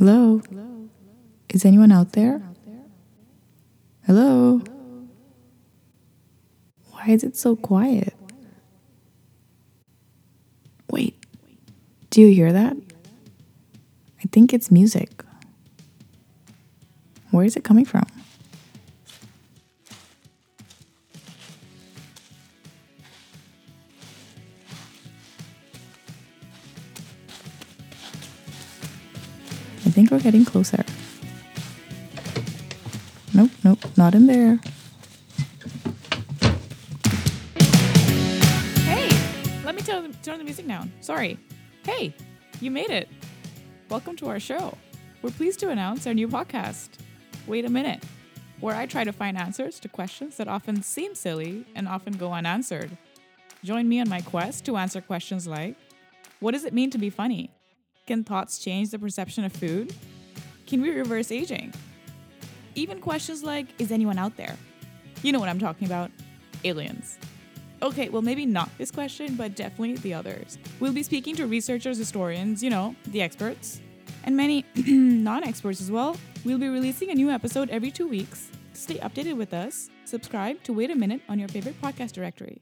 Hello? Is anyone out there? Hello? Why is it so quiet? Wait, do you hear that? I think it's music. Where is it coming from? I think we're getting closer. Nope, nope, not in there. Hey, let me turn the music down. Sorry. Hey, you made it. Welcome to our show. We're pleased to announce our new podcast, Wait a Minute, where I try to find answers to questions that often seem silly and often go unanswered. Join me on my quest to answer questions like What does it mean to be funny? Can thoughts change the perception of food? Can we reverse aging? Even questions like Is anyone out there? You know what I'm talking about aliens. Okay, well, maybe not this question, but definitely the others. We'll be speaking to researchers, historians, you know, the experts, and many non experts as well. We'll be releasing a new episode every two weeks. Stay updated with us, subscribe to Wait a Minute on your favorite podcast directory.